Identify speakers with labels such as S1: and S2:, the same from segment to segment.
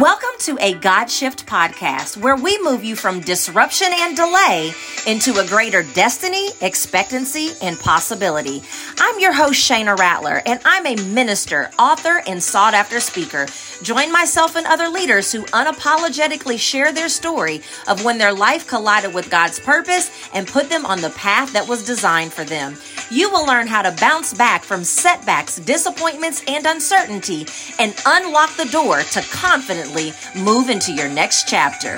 S1: Welcome to a God Shift podcast where we move you from disruption and delay into a greater destiny, expectancy, and possibility. I'm your host, Shana Rattler, and I'm a minister, author, and sought after speaker. Join myself and other leaders who unapologetically share their story of when their life collided with God's purpose and put them on the path that was designed for them. You will learn how to bounce back from setbacks, disappointments, and uncertainty and unlock the door to confidently move into your next chapter.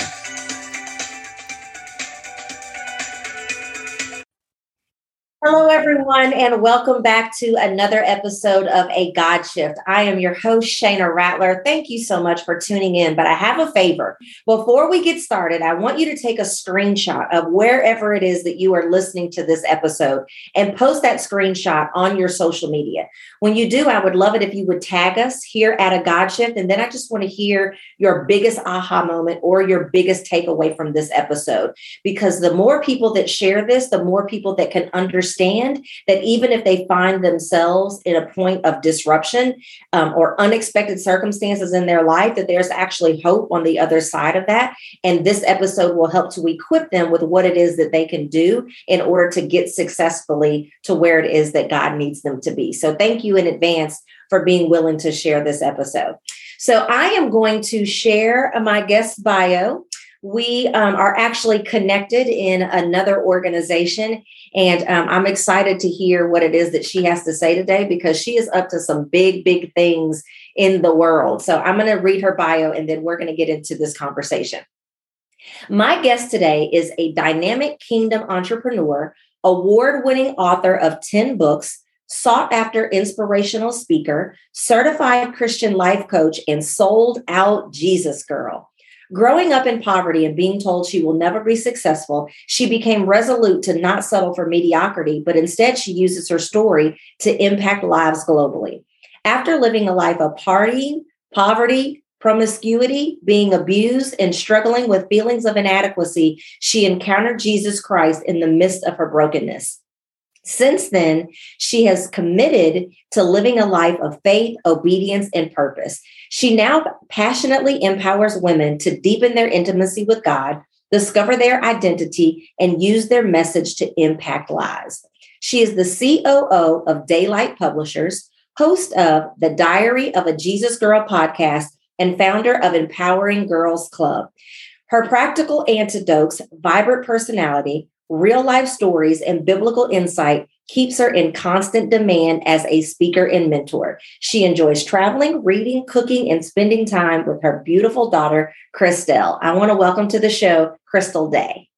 S1: Everyone, and welcome back to another episode of A God Shift. I am your host, Shana Rattler. Thank you so much for tuning in. But I have a favor. Before we get started, I want you to take a screenshot of wherever it is that you are listening to this episode and post that screenshot on your social media. When you do, I would love it if you would tag us here at A God Shift. And then I just want to hear your biggest aha moment or your biggest takeaway from this episode. Because the more people that share this, the more people that can understand understand that even if they find themselves in a point of disruption um, or unexpected circumstances in their life, that there's actually hope on the other side of that. And this episode will help to equip them with what it is that they can do in order to get successfully to where it is that God needs them to be. So thank you in advance for being willing to share this episode. So I am going to share my guest bio we um, are actually connected in another organization. And um, I'm excited to hear what it is that she has to say today because she is up to some big, big things in the world. So I'm going to read her bio and then we're going to get into this conversation. My guest today is a dynamic kingdom entrepreneur, award winning author of 10 books, sought after inspirational speaker, certified Christian life coach, and sold out Jesus girl. Growing up in poverty and being told she will never be successful, she became resolute to not settle for mediocrity, but instead she uses her story to impact lives globally. After living a life of partying, poverty, promiscuity, being abused, and struggling with feelings of inadequacy, she encountered Jesus Christ in the midst of her brokenness. Since then, she has committed to living a life of faith, obedience, and purpose. She now passionately empowers women to deepen their intimacy with God, discover their identity, and use their message to impact lives. She is the COO of Daylight Publishers, host of the Diary of a Jesus Girl podcast, and founder of Empowering Girls Club. Her practical antidotes, vibrant personality, real life stories, and biblical insight keeps her in constant demand as a speaker and mentor. She enjoys traveling, reading, cooking, and spending time with her beautiful daughter, Christelle. I want to welcome to the show, Crystal Daye.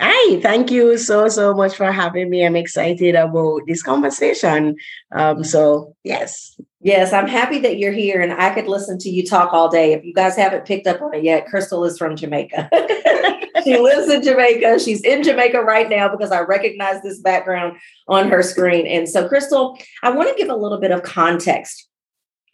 S2: Hi, thank you so, so much for having me. I'm excited about this conversation. Um, so, yes.
S1: Yes, I'm happy that you're here and I could listen to you talk all day. If you guys haven't picked up on it yet, Crystal is from Jamaica. she lives in Jamaica. She's in Jamaica right now because I recognize this background on her screen. And so, Crystal, I want to give a little bit of context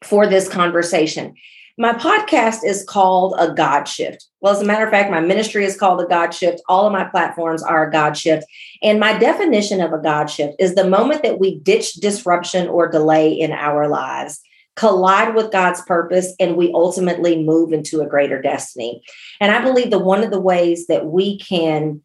S1: for this conversation. My podcast is called A God Shift. Well, as a matter of fact, my ministry is called A God Shift. All of my platforms are a God Shift. And my definition of a God Shift is the moment that we ditch disruption or delay in our lives, collide with God's purpose, and we ultimately move into a greater destiny. And I believe that one of the ways that we can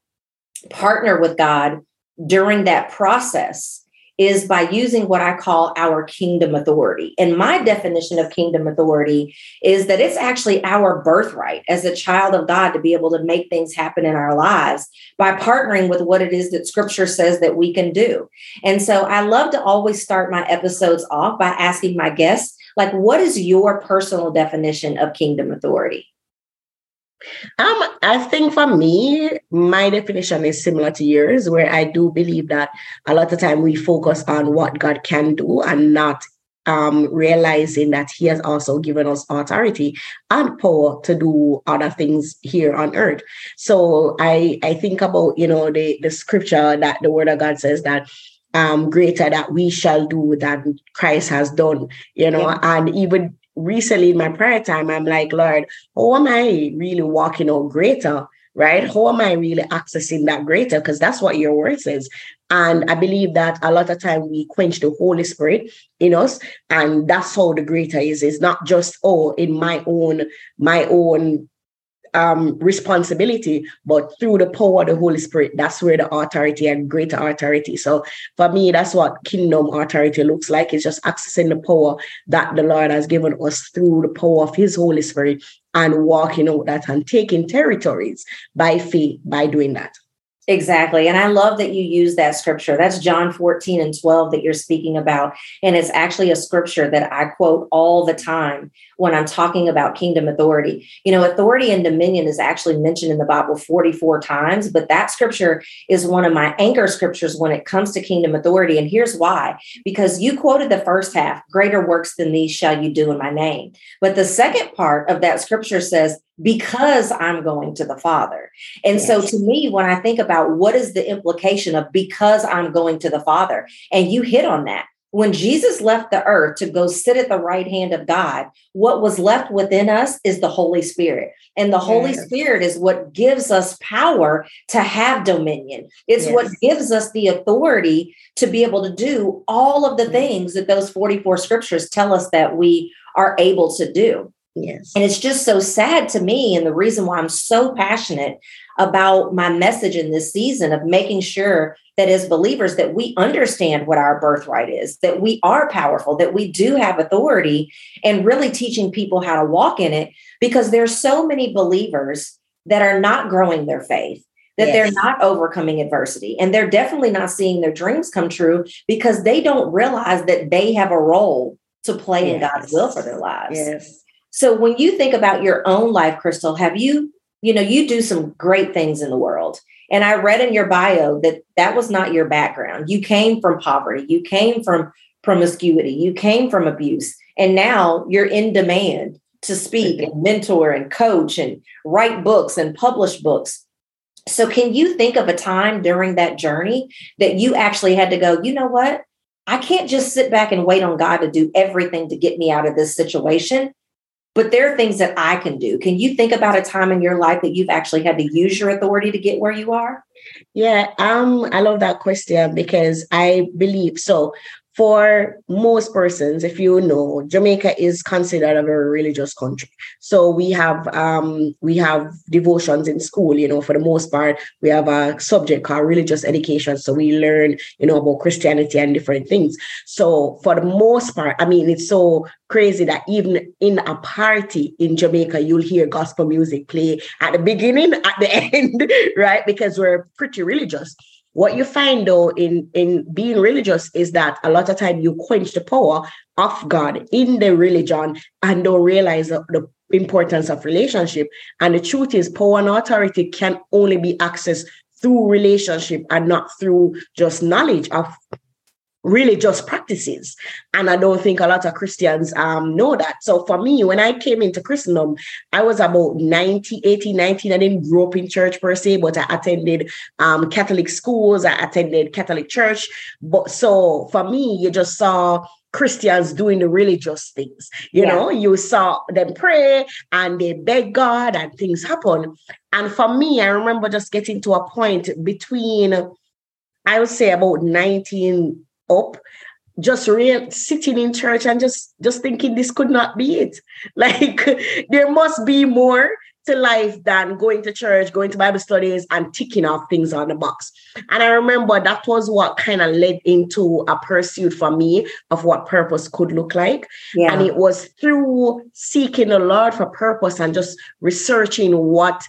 S1: partner with God during that process is by using what I call our kingdom authority. And my definition of kingdom authority is that it's actually our birthright as a child of God to be able to make things happen in our lives by partnering with what it is that scripture says that we can do. And so I love to always start my episodes off by asking my guests, like, what is your personal definition of kingdom authority?
S2: Um, I think for me, my definition is similar to yours, where I do believe that a lot of time we focus on what God can do and not um, realizing that He has also given us authority and power to do other things here on earth. So I I think about you know the the scripture that the Word of God says that um greater that we shall do than Christ has done, you know, yeah. and even recently in my prayer time, I'm like, Lord, how am I really walking out greater right? How am I really accessing that greater? Because that's what your word says. And I believe that a lot of time we quench the Holy Spirit in us, and that's how the greater is. It's not just oh, in my own my own um, responsibility, but through the power of the Holy Spirit, that's where the authority and greater authority. So for me, that's what kingdom authority looks like. It's just accessing the power that the Lord has given us through the power of His Holy Spirit and walking out that and taking territories by faith by doing that.
S1: Exactly. And I love that you use that scripture. That's John 14 and 12 that you're speaking about. And it's actually a scripture that I quote all the time when I'm talking about kingdom authority. You know, authority and dominion is actually mentioned in the Bible 44 times, but that scripture is one of my anchor scriptures when it comes to kingdom authority. And here's why because you quoted the first half greater works than these shall you do in my name. But the second part of that scripture says, because I'm going to the Father. And yes. so to me, when I think about what is the implication of because I'm going to the Father, and you hit on that. When Jesus left the earth to go sit at the right hand of God, what was left within us is the Holy Spirit. And the Holy yes. Spirit is what gives us power to have dominion. It's yes. what gives us the authority to be able to do all of the things that those 44 scriptures tell us that we are able to do.
S2: Yes.
S1: And it's just so sad to me. And the reason why I'm so passionate about my message in this season of making sure that as believers that we understand what our birthright is, that we are powerful, that we do have authority, and really teaching people how to walk in it because there's so many believers that are not growing their faith that yes. they're not overcoming adversity and they're definitely not seeing their dreams come true because they don't realize that they have a role to play yes. in God's will for their lives.
S2: Yes.
S1: So when you think about your own life, Crystal, have you, you know, you do some great things in the world. And I read in your bio that that was not your background. You came from poverty, you came from promiscuity, you came from abuse, and now you're in demand to speak and mentor and coach and write books and publish books. So, can you think of a time during that journey that you actually had to go, you know what? I can't just sit back and wait on God to do everything to get me out of this situation but there are things that I can do. Can you think about a time in your life that you've actually had to use your authority to get where you are?
S2: Yeah, um, I love that question because I believe so for most persons, if you know, Jamaica is considered a very religious country. So we have um, we have devotions in school. You know, for the most part, we have a subject called religious education. So we learn, you know, about Christianity and different things. So for the most part, I mean, it's so crazy that even in a party in Jamaica, you'll hear gospel music play at the beginning, at the end, right? Because we're pretty religious. What you find though in, in being religious is that a lot of time you quench the power of God in the religion and don't realize the, the importance of relationship. And the truth is power and authority can only be accessed through relationship and not through just knowledge of really just practices. And I don't think a lot of Christians um, know that. So for me, when I came into Christendom, I was about 90, 18, 19. I didn't grow up in church per se, but I attended um, Catholic schools. I attended Catholic church. But so for me, you just saw Christians doing the religious things. You yeah. know, you saw them pray and they beg God and things happen. And for me, I remember just getting to a point between, I would say about 19 up just real sitting in church and just just thinking this could not be it. Like there must be more to life than going to church going to bible studies and ticking off things on the box. And i remember that was what kind of led into a pursuit for me of what purpose could look like. Yeah. and it was through seeking the lord for purpose and just researching what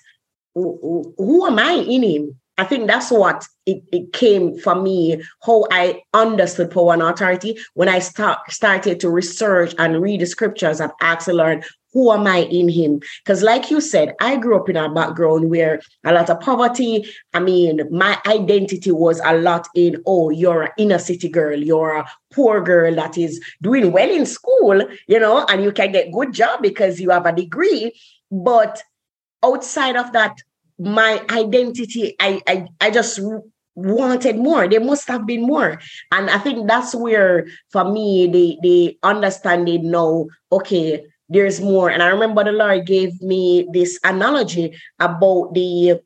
S2: who, who am i in him I think that's what it, it came for me, how I understood power and authority when I start, started to research and read the scriptures and the Lord, who am I in him? Because, like you said, I grew up in a background where a lot of poverty. I mean, my identity was a lot in, oh, you're an inner city girl, you're a poor girl that is doing well in school, you know, and you can get good job because you have a degree. But outside of that my identity, I, I, I just wanted more. There must have been more. And I think that's where, for me, the, the understanding now, okay, there's more. And I remember the Lord gave me this analogy about the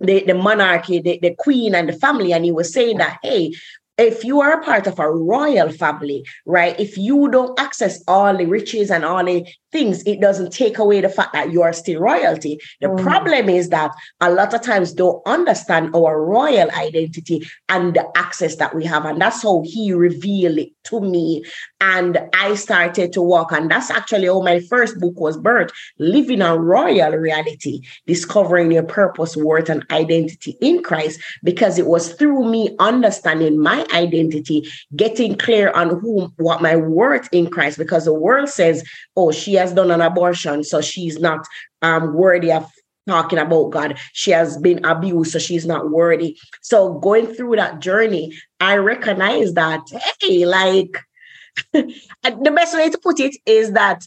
S2: the, the monarchy, the, the queen and the family. And he was saying that, hey, if you are a part of a royal family, right? If you don't access all the riches and all the things, it doesn't take away the fact that you are still royalty. The mm. problem is that a lot of times don't understand our royal identity and the access that we have. And that's how he revealed it to me. And I started to walk. And that's actually how my first book was birthed, Living a Royal Reality, Discovering Your Purpose, Worth, and Identity in Christ, because it was through me understanding my identity, getting clear on whom what my worth in Christ, because the world says, oh, she has done an abortion, so she's not um, worthy of talking about God. She has been abused, so she's not worthy. So going through that journey, I recognize that, hey, like the best way to put it is that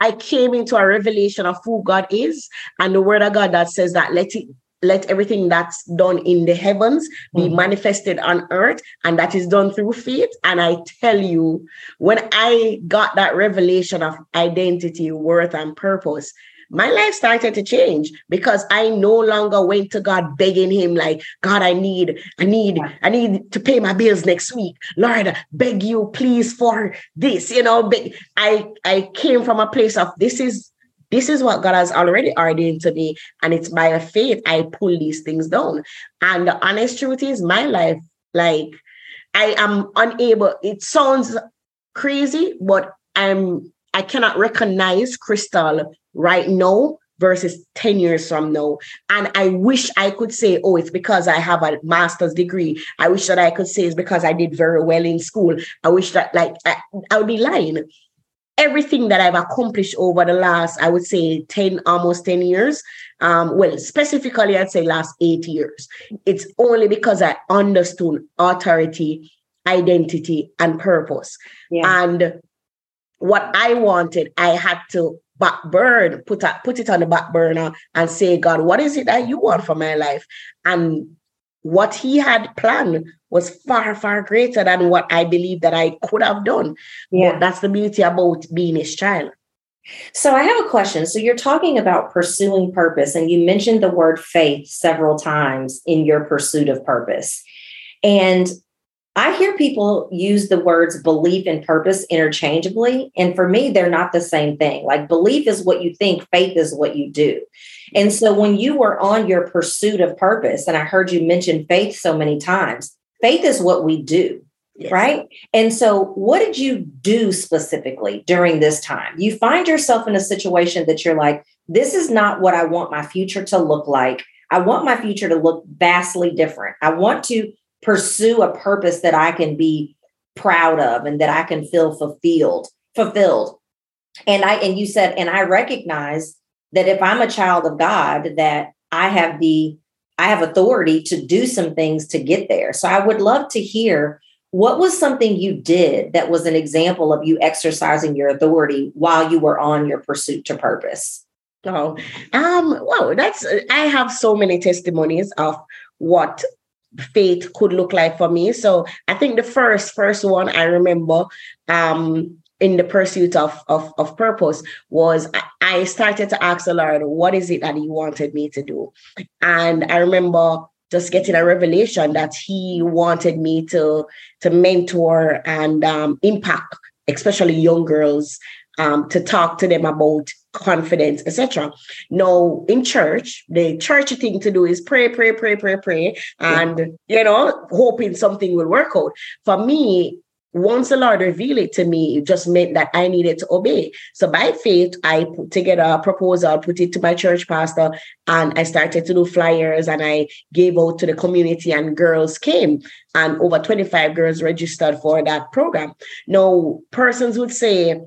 S2: I came into a revelation of who God is and the word of God that says that let it let everything that's done in the heavens be mm-hmm. manifested on earth and that is done through faith and i tell you when i got that revelation of identity worth and purpose my life started to change because I no longer went to God begging him like, God, I need, I need, I need to pay my bills next week. Lord, beg you please for this, you know, I, I came from a place of this is this is what God has already ordained to me. And it's by faith I pull these things down. And the honest truth is, my life, like, I am unable, it sounds crazy, but I'm I cannot recognize Crystal right now versus 10 years from now. And I wish I could say, oh, it's because I have a master's degree. I wish that I could say it's because I did very well in school. I wish that, like, I, I would be lying everything that I've accomplished over the last, I would say 10, almost 10 years, um, well, specifically, I'd say last eight years. It's only because I understood authority, identity, and purpose. Yeah. And what I wanted, I had to back burn, put, a, put it on the back burner and say, God, what is it that you want for my life? And what he had planned was far, far greater than what I believe that I could have done. Yeah. But that's the beauty about being his child.
S1: So I have a question. So you're talking about pursuing purpose, and you mentioned the word faith several times in your pursuit of purpose. And I hear people use the words belief and purpose interchangeably. And for me, they're not the same thing. Like belief is what you think, faith is what you do. And so when you were on your pursuit of purpose, and I heard you mention faith so many times, faith is what we do. Yes. Right. And so, what did you do specifically during this time? You find yourself in a situation that you're like, this is not what I want my future to look like. I want my future to look vastly different. I want to pursue a purpose that I can be proud of and that I can feel fulfilled, fulfilled. And I and you said, and I recognize that if I'm a child of God, that I have the I have authority to do some things to get there. So I would love to hear what was something you did that was an example of you exercising your authority while you were on your pursuit to purpose.
S2: Oh, um, well, that's I have so many testimonies of what faith could look like for me. So I think the first first one I remember um in the pursuit of, of, of purpose was I started to ask the Lord, what is it that He wanted me to do? And I remember just getting a revelation that He wanted me to, to mentor and um, impact, especially young girls, um, to talk to them about confidence, etc. Now, in church, the church thing to do is pray, pray, pray, pray, pray, and yeah. you know, hoping something will work out. For me, once the Lord revealed it to me, it just meant that I needed to obey. So by faith, I put together a proposal, put it to my church pastor, and I started to do flyers and I gave out to the community and girls came. And over 25 girls registered for that program. Now, persons would say,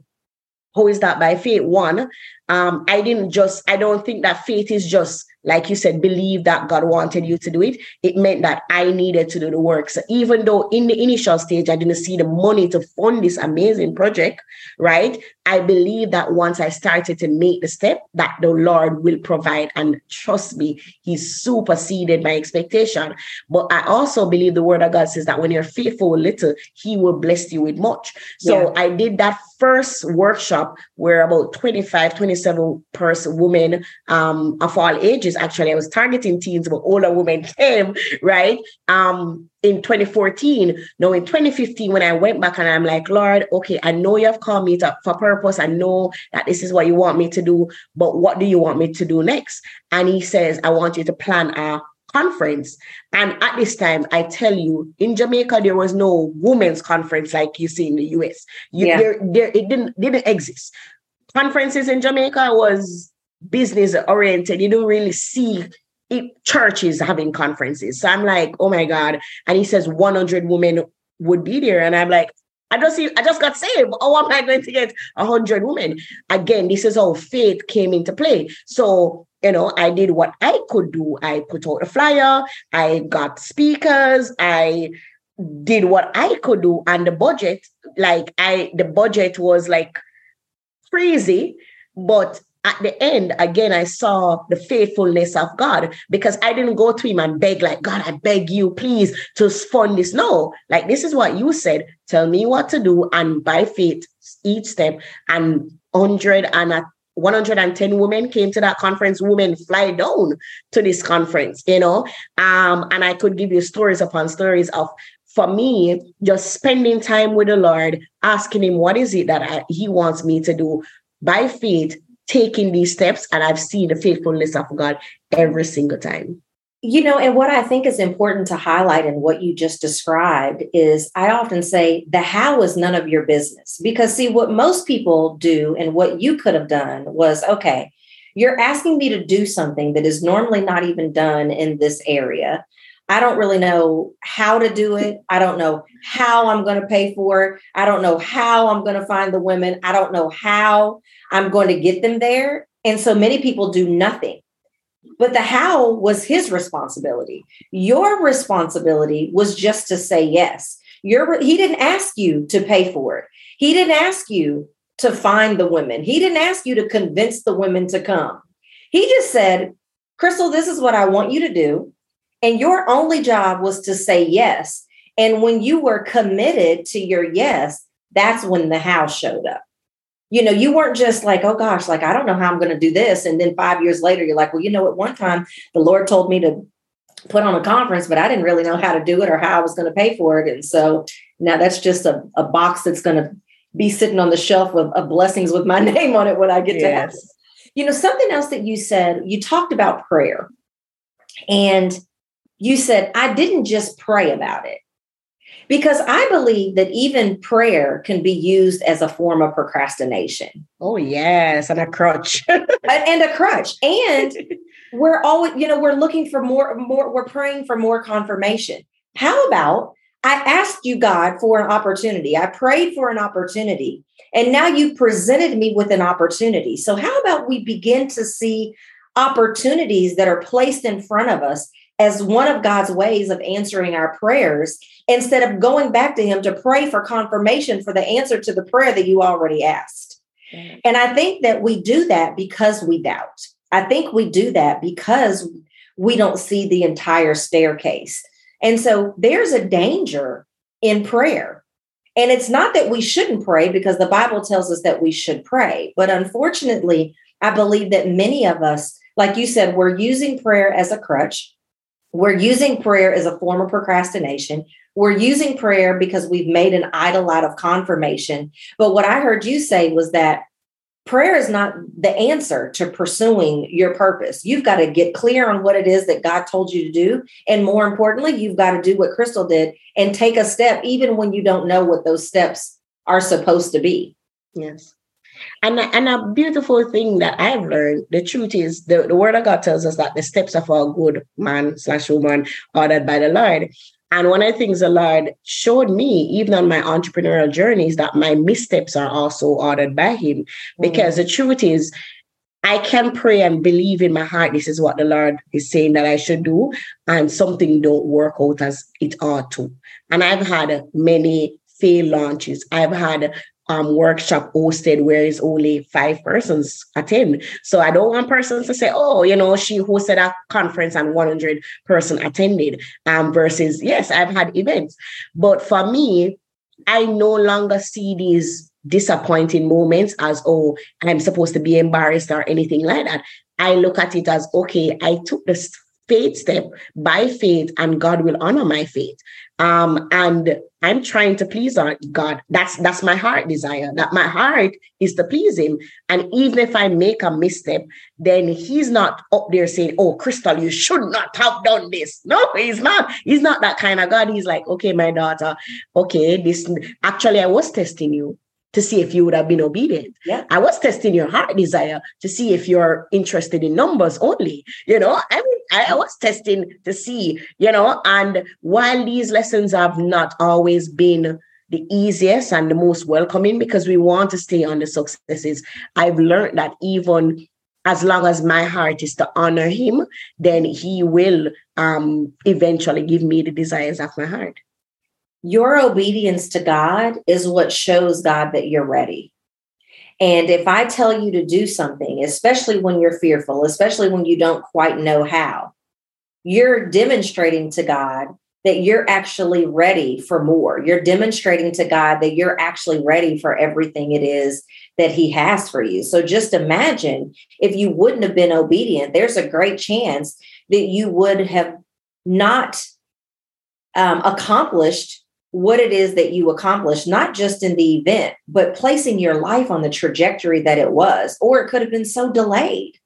S2: how is that by faith? One, um, I didn't just, I don't think that faith is just, like you said, believe that God wanted you to do it. It meant that I needed to do the work. So even though in the initial stage, I didn't see the money to fund this amazing project, right? I believe that once I started to make the step, that the Lord will provide. And trust me, He superseded my expectation. But I also believe the word of God says that when you're faithful with little, He will bless you with much. So yeah. I did that first workshop where about 25, 27 person women um, of all ages, actually, I was targeting teens, but older women came, right? Um, in 2014. Now, in 2015, when I went back and I'm like, Lord, okay, I know you have called me to, for purpose. I know that this is what you want me to do, but what do you want me to do next? And he says, I want you to plan a conference. And at this time, I tell you, in Jamaica, there was no women's conference like you see in the US. You, yeah. there, there, it didn't, didn't exist. Conferences in Jamaica was business oriented. You don't really see it, churches having conferences. So I'm like, oh my God. And he says 100 women would be there. And I'm like, I just see, I just got saved. Oh, how am I going to get a hundred women? Again, this is how faith came into play. So you know, I did what I could do. I put out a flyer, I got speakers, I did what I could do. And the budget, like I the budget was like crazy, but at the end, again, I saw the faithfulness of God because I didn't go to him and beg, like, God, I beg you, please, to fund this. No, like, this is what you said. Tell me what to do. And by faith, each step, and 100 and 110 women came to that conference women fly down to this conference you know? Um and i could give you stories upon stories of for me just spending time with the lord asking him what is it that I, he wants me to do? By faith taking these steps and i've seen the faithfulness of god every single time
S1: you know, and what I think is important to highlight in what you just described is I often say the how is none of your business. Because, see, what most people do and what you could have done was okay, you're asking me to do something that is normally not even done in this area. I don't really know how to do it. I don't know how I'm going to pay for it. I don't know how I'm going to find the women. I don't know how I'm going to get them there. And so many people do nothing. But the how was his responsibility. Your responsibility was just to say yes. Your, he didn't ask you to pay for it. He didn't ask you to find the women. He didn't ask you to convince the women to come. He just said, Crystal, this is what I want you to do. And your only job was to say yes. And when you were committed to your yes, that's when the how showed up you know, you weren't just like, oh gosh, like I don't know how I'm going to do this. And then five years later, you're like, well, you know, at one time the Lord told me to put on a conference, but I didn't really know how to do it or how I was going to pay for it. And so now that's just a, a box that's going to be sitting on the shelf of, of, blessings with my name on it when I get yes. to heaven. You know, something else that you said, you talked about prayer. And you said, I didn't just pray about it because I believe that even prayer can be used as a form of procrastination.
S2: Oh, yes, and a crutch.
S1: and a crutch. And we're always, you know, we're looking for more, more, we're praying for more confirmation. How about I asked you, God, for an opportunity? I prayed for an opportunity, and now you presented me with an opportunity. So, how about we begin to see opportunities that are placed in front of us as one of God's ways of answering our prayers instead of going back to Him to pray for confirmation for the answer to the prayer that you already asked. Mm-hmm. And I think that we do that because we doubt. I think we do that because we don't see the entire staircase. And so there's a danger in prayer. And it's not that we shouldn't pray because the Bible tells us that we should pray. But unfortunately, I believe that many of us, like you said, we're using prayer as a crutch. We're using prayer as a form of procrastination. We're using prayer because we've made an idol out of confirmation. But what I heard you say was that prayer is not the answer to pursuing your purpose. You've got to get clear on what it is that God told you to do. And more importantly, you've got to do what Crystal did and take a step, even when you don't know what those steps are supposed to be.
S2: Yes. And, and a beautiful thing that I've learned, the truth is the, the word of God tells us that the steps of a good man slash woman are ordered by the Lord. And one of the things the Lord showed me, even on my entrepreneurial journey, is that my missteps are also ordered by Him. Because mm. the truth is, I can pray and believe in my heart this is what the Lord is saying that I should do, and something don't work out as it ought to. And I've had many fail launches. I've had um, workshop hosted where it's only five persons attend. So I don't want persons to say, oh, you know, she hosted a conference and 100 person attended um, versus, yes, I've had events. But for me, I no longer see these disappointing moments as, oh, I'm supposed to be embarrassed or anything like that. I look at it as, okay, I took this faith step by faith and God will honor my faith. Um, and I'm trying to please God. That's that's my heart desire. That my heart is to please Him. And even if I make a misstep, then He's not up there saying, "Oh, Crystal, you should not have done this." No, He's not. He's not that kind of God. He's like, "Okay, my daughter. Okay, this actually I was testing you to see if you would have been obedient.
S1: Yeah.
S2: I was testing your heart desire to see if you're interested in numbers only. You know, I mean, I was testing to see, you know, and while these lessons have not always been the easiest and the most welcoming because we want to stay on the successes, I've learned that even as long as my heart is to honor him, then he will um, eventually give me the desires of my heart
S1: your obedience to God is what shows God that you're ready. And if I tell you to do something, especially when you're fearful, especially when you don't quite know how, you're demonstrating to God that you're actually ready for more. You're demonstrating to God that you're actually ready for everything it is that He has for you. So just imagine if you wouldn't have been obedient, there's a great chance that you would have not um, accomplished what it is that you accomplished, not just in the event, but placing your life on the trajectory that it was, or it could have been so delayed.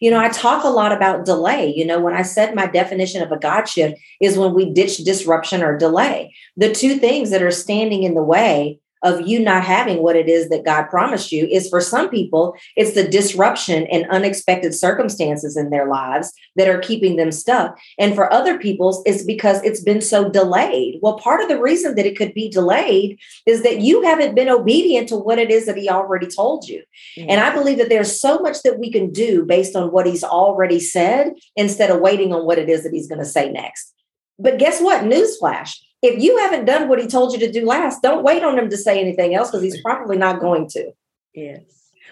S1: You know, I talk a lot about delay. You know, when I said my definition of a God shift is when we ditch disruption or delay. The two things that are standing in the way of you not having what it is that God promised you is for some people, it's the disruption and unexpected circumstances in their lives that are keeping them stuck. And for other people's, it's because it's been so delayed. Well, part of the reason that it could be delayed is that you haven't been obedient to what it is that He already told you. Mm-hmm. And I believe that there's so much that we can do based on what He's already said instead of waiting on what it is that He's going to say next. But guess what? Newsflash if you haven't done what he told you to do last, don't wait on him to say anything else because he's probably not going to.
S2: Yes.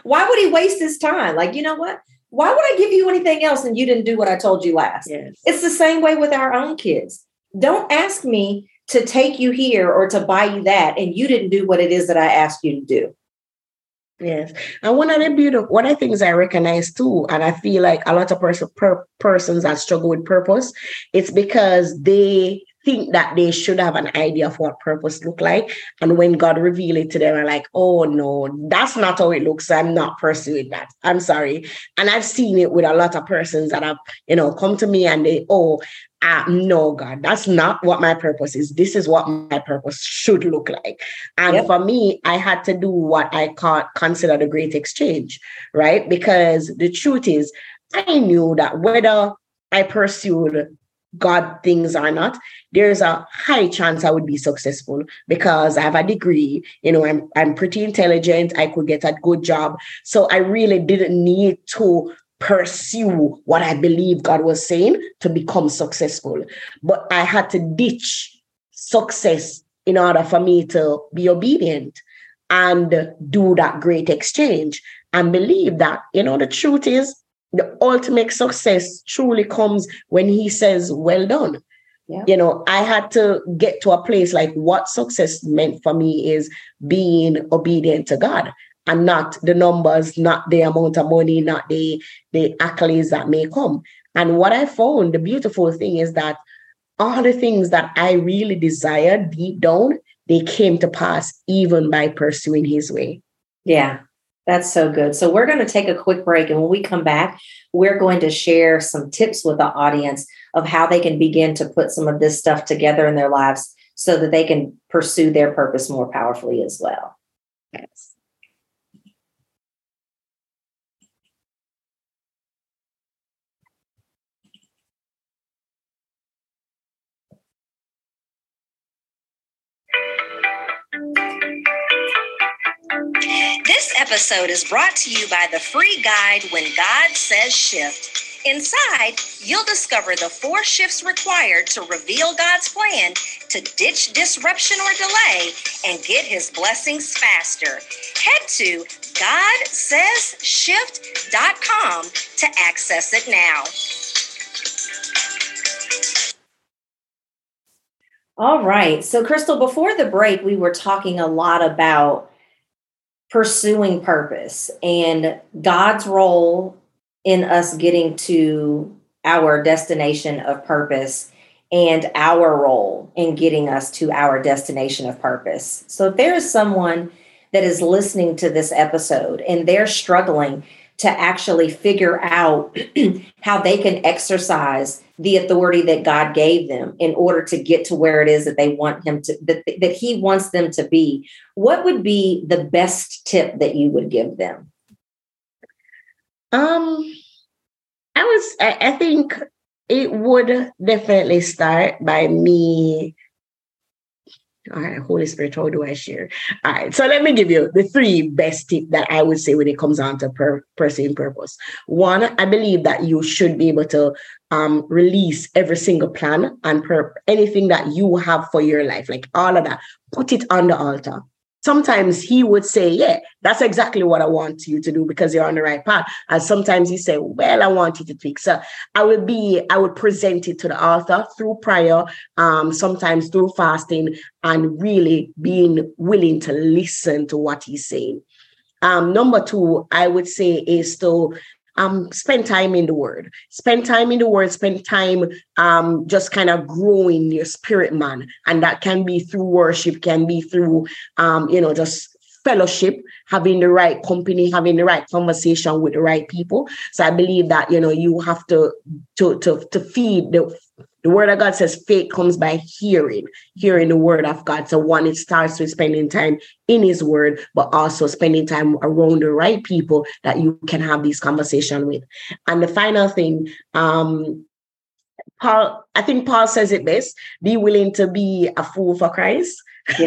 S1: Why would he waste his time? Like, you know what? Why would I give you anything else and you didn't do what I told you last?
S2: Yes.
S1: It's the same way with our own kids. Don't ask me to take you here or to buy you that and you didn't do what it is that I asked you to do.
S2: Yes. And one of the beautiful one of the things I recognize too, and I feel like a lot of person, per, persons that struggle with purpose, it's because they think that they should have an idea of what purpose look like. And when God revealed it to them, I'm like, oh no, that's not how it looks. I'm not pursuing that. I'm sorry. And I've seen it with a lot of persons that have, you know, come to me and they, oh, uh, no, God, that's not what my purpose is. This is what my purpose should look like. And yep. for me, I had to do what I call consider the great exchange, right? Because the truth is, I knew that whether I pursued God things or not, there's a high chance I would be successful because I have a degree. You know, I'm I'm pretty intelligent. I could get a good job. So I really didn't need to pursue what I believe God was saying to become successful. But I had to ditch success in order for me to be obedient and do that great exchange and believe that, you know, the truth is the ultimate success truly comes when he says, Well done. Yeah. You know, I had to get to a place like what success meant for me is being obedient to God and not the numbers, not the amount of money, not the, the accolades that may come. And what I found, the beautiful thing is that all the things that I really desired deep down, they came to pass even by pursuing his way.
S1: Yeah. That's so good. So we're going to take a quick break. And when we come back, we're going to share some tips with the audience of how they can begin to put some of this stuff together in their lives so that they can pursue their purpose more powerfully as well. Yes. This episode is brought to you by the free guide When God Says Shift. Inside, you'll discover the four shifts required to reveal God's plan to ditch disruption or delay and get his blessings faster. Head to GodSaysShift.com to access it now. All right. So, Crystal, before the break, we were talking a lot about pursuing purpose and God's role in us getting to our destination of purpose and our role in getting us to our destination of purpose. So if there is someone that is listening to this episode and they're struggling to actually figure out how they can exercise the authority that God gave them in order to get to where it is that they want him to that, that he wants them to be. What would be the best tip that you would give them?
S2: Um i was i, I think it would definitely start by me all right, Holy Spirit, how do I share? All right, so let me give you the three best tips that I would say when it comes down to per- pursuing purpose. One, I believe that you should be able to um, release every single plan and per- anything that you have for your life, like all of that, put it on the altar sometimes he would say, Yeah, that's exactly what I want you to do because you're on the right path. And sometimes he said, Well, I want you to tweak. So I would be, I would present it to the author through prayer, um, sometimes through fasting, and really being willing to listen to what he's saying. Um, number two, I would say is to um, spend time in the word. Spend time in the word, spend time um, just kind of growing your spirit, man. And that can be through worship, can be through, um, you know, just fellowship, having the right company, having the right conversation with the right people. So I believe that, you know, you have to, to, to, to feed the the word of God says faith comes by hearing, hearing the word of God. So one, it starts with spending time in his word, but also spending time around the right people that you can have these conversation with. And the final thing, um, Paul, I think Paul says it best, be willing to be a fool for Christ.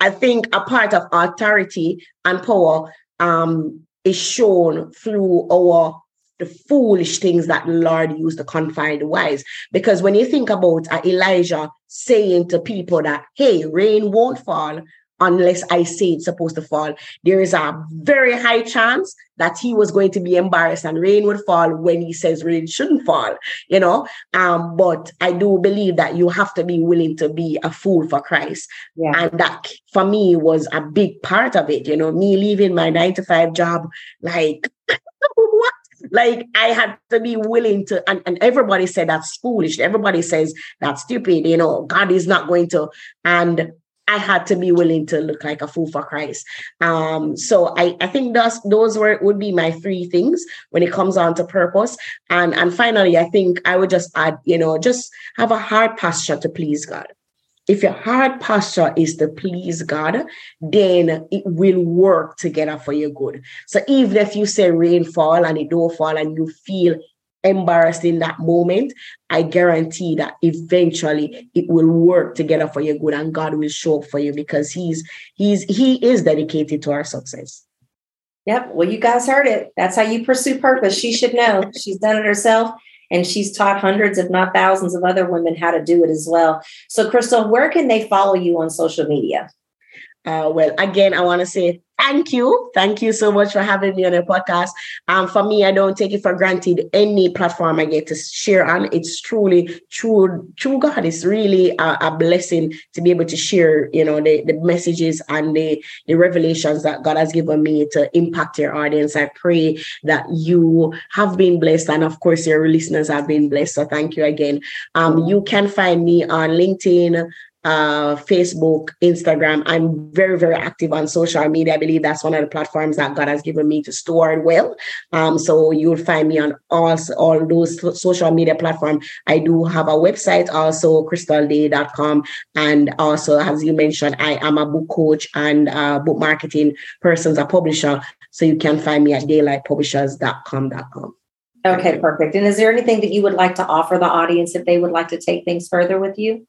S2: I think a part of authority and power um, is shown through our the foolish things that the Lord used to confine the wise. Because when you think about Elijah saying to people that, hey, rain won't fall unless I say it's supposed to fall, there is a very high chance that he was going to be embarrassed and rain would fall when he says rain shouldn't fall, you know. Um, but I do believe that you have to be willing to be a fool for Christ. Yeah. And that for me was a big part of it, you know, me leaving my nine to five job, like like I had to be willing to, and, and everybody said that's foolish. Everybody says that's stupid. You know, God is not going to. And I had to be willing to look like a fool for Christ. Um, so I, I think those those were would be my three things when it comes on to purpose. And and finally, I think I would just add, you know, just have a hard posture to please God if your heart posture is to please God, then it will work together for your good. So even if you say rain fall and it don't fall and you feel embarrassed in that moment, I guarantee that eventually it will work together for your good and God will show up for you because he's he's he is dedicated to our success.
S1: Yep. Well, you guys heard it. That's how you pursue purpose. She should know. She's done it herself and she's taught hundreds, if not thousands, of other women how to do it as well. So, Crystal, where can they follow you on social media?
S2: Uh, well, again, I want to say thank you. Thank you so much for having me on the podcast. Um, for me, I don't take it for granted any platform I get to share on. It's truly, true, true God. It's really a, a blessing to be able to share, you know, the, the messages and the, the revelations that God has given me to impact your audience. I pray that you have been blessed. And of course, your listeners have been blessed. So thank you again. Um, you can find me on LinkedIn, uh, Facebook, Instagram. I'm very, very active on social media. I believe that's one of the platforms that God has given me to store it well. Um, so you'll find me on all, all those social media platforms. I do have a website also, crystaldaye.com. And also, as you mentioned, I am a book coach and book marketing person, a publisher. So you can find me at daylightpublishers.com.com.
S1: Okay, perfect. And is there anything that you would like to offer the audience if they would like to take things further with you?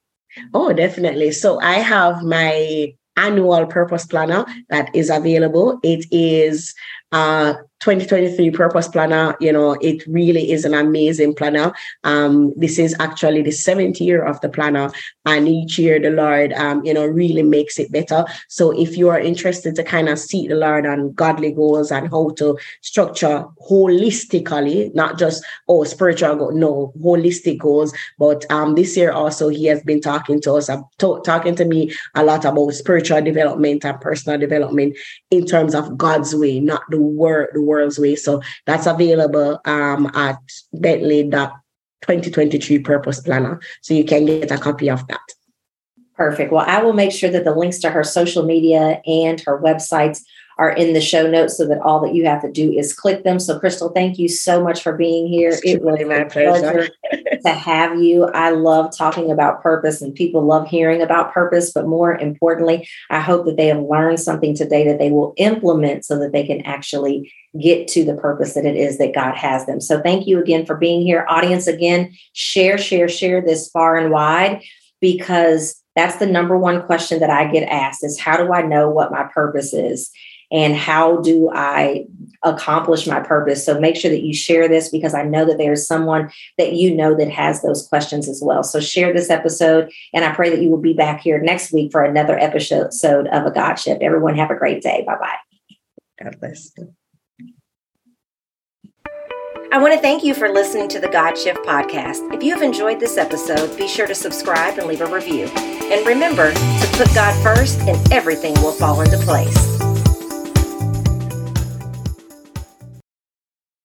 S2: Oh, definitely. So I have my annual purpose planner that is available. It is uh, 2023 Purpose Planner, you know, it really is an amazing planner. Um, this is actually the seventh year of the planner, and each year the Lord, um, you know, really makes it better. So if you are interested to kind of seek the Lord on godly goals and how to structure holistically, not just oh spiritual goal, no holistic goals. But um, this year also he has been talking to us, uh, to- talking to me a lot about spiritual development and personal development in terms of God's way, not the word. The world's way. So that's available um, at Bentley 2023 Purpose Planner. So you can get a copy of that.
S1: Perfect. Well, I will make sure that the links to her social media and her websites are in the show notes so that all that you have to do is click them. So, Crystal, thank you so much for being here.
S2: It's it was my
S1: pleasure to have you. I love talking about purpose, and people love hearing about purpose. But more importantly, I hope that they have learned something today that they will implement so that they can actually get to the purpose that it is that God has them. So, thank you again for being here. Audience, again, share, share, share this far and wide because that's the number one question that I get asked is how do I know what my purpose is? And how do I accomplish my purpose? So make sure that you share this because I know that there's someone that you know that has those questions as well. So share this episode, and I pray that you will be back here next week for another episode of A God Shift. Everyone have a great day. Bye bye.
S2: God bless you.
S1: I want to thank you for listening to the God Shift podcast. If you have enjoyed this episode, be sure to subscribe and leave a review. And remember to put God first, and everything will fall into place.